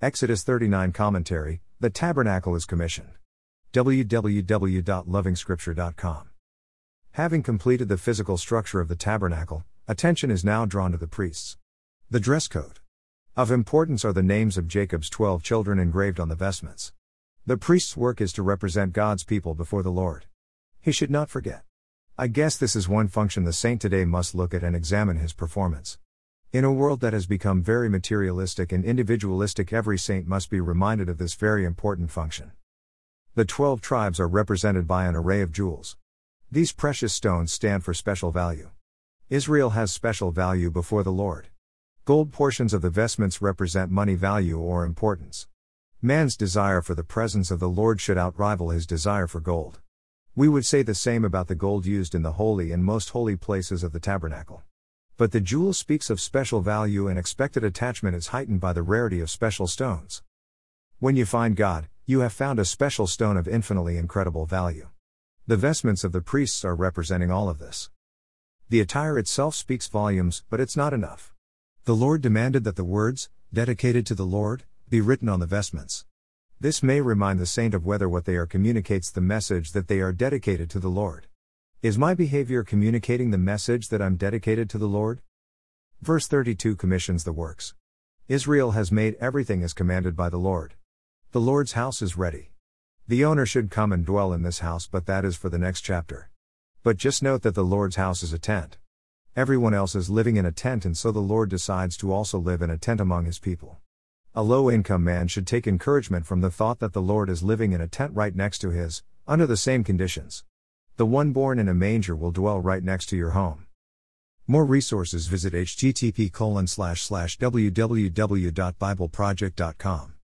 Exodus 39 Commentary The Tabernacle is commissioned. www.lovingscripture.com. Having completed the physical structure of the tabernacle, attention is now drawn to the priests. The dress code. Of importance are the names of Jacob's twelve children engraved on the vestments. The priest's work is to represent God's people before the Lord. He should not forget. I guess this is one function the saint today must look at and examine his performance. In a world that has become very materialistic and individualistic, every saint must be reminded of this very important function. The twelve tribes are represented by an array of jewels. These precious stones stand for special value. Israel has special value before the Lord. Gold portions of the vestments represent money value or importance. Man's desire for the presence of the Lord should outrival his desire for gold. We would say the same about the gold used in the holy and most holy places of the tabernacle. But the jewel speaks of special value and expected attachment is heightened by the rarity of special stones. When you find God, you have found a special stone of infinitely incredible value. The vestments of the priests are representing all of this. The attire itself speaks volumes, but it's not enough. The Lord demanded that the words, dedicated to the Lord, be written on the vestments. This may remind the saint of whether what they are communicates the message that they are dedicated to the Lord. Is my behavior communicating the message that I'm dedicated to the Lord? Verse 32 commissions the works. Israel has made everything as commanded by the Lord. The Lord's house is ready. The owner should come and dwell in this house, but that is for the next chapter. But just note that the Lord's house is a tent. Everyone else is living in a tent, and so the Lord decides to also live in a tent among his people. A low income man should take encouragement from the thought that the Lord is living in a tent right next to his, under the same conditions. The one born in a manger will dwell right next to your home. More resources visit http www.bibleproject.com.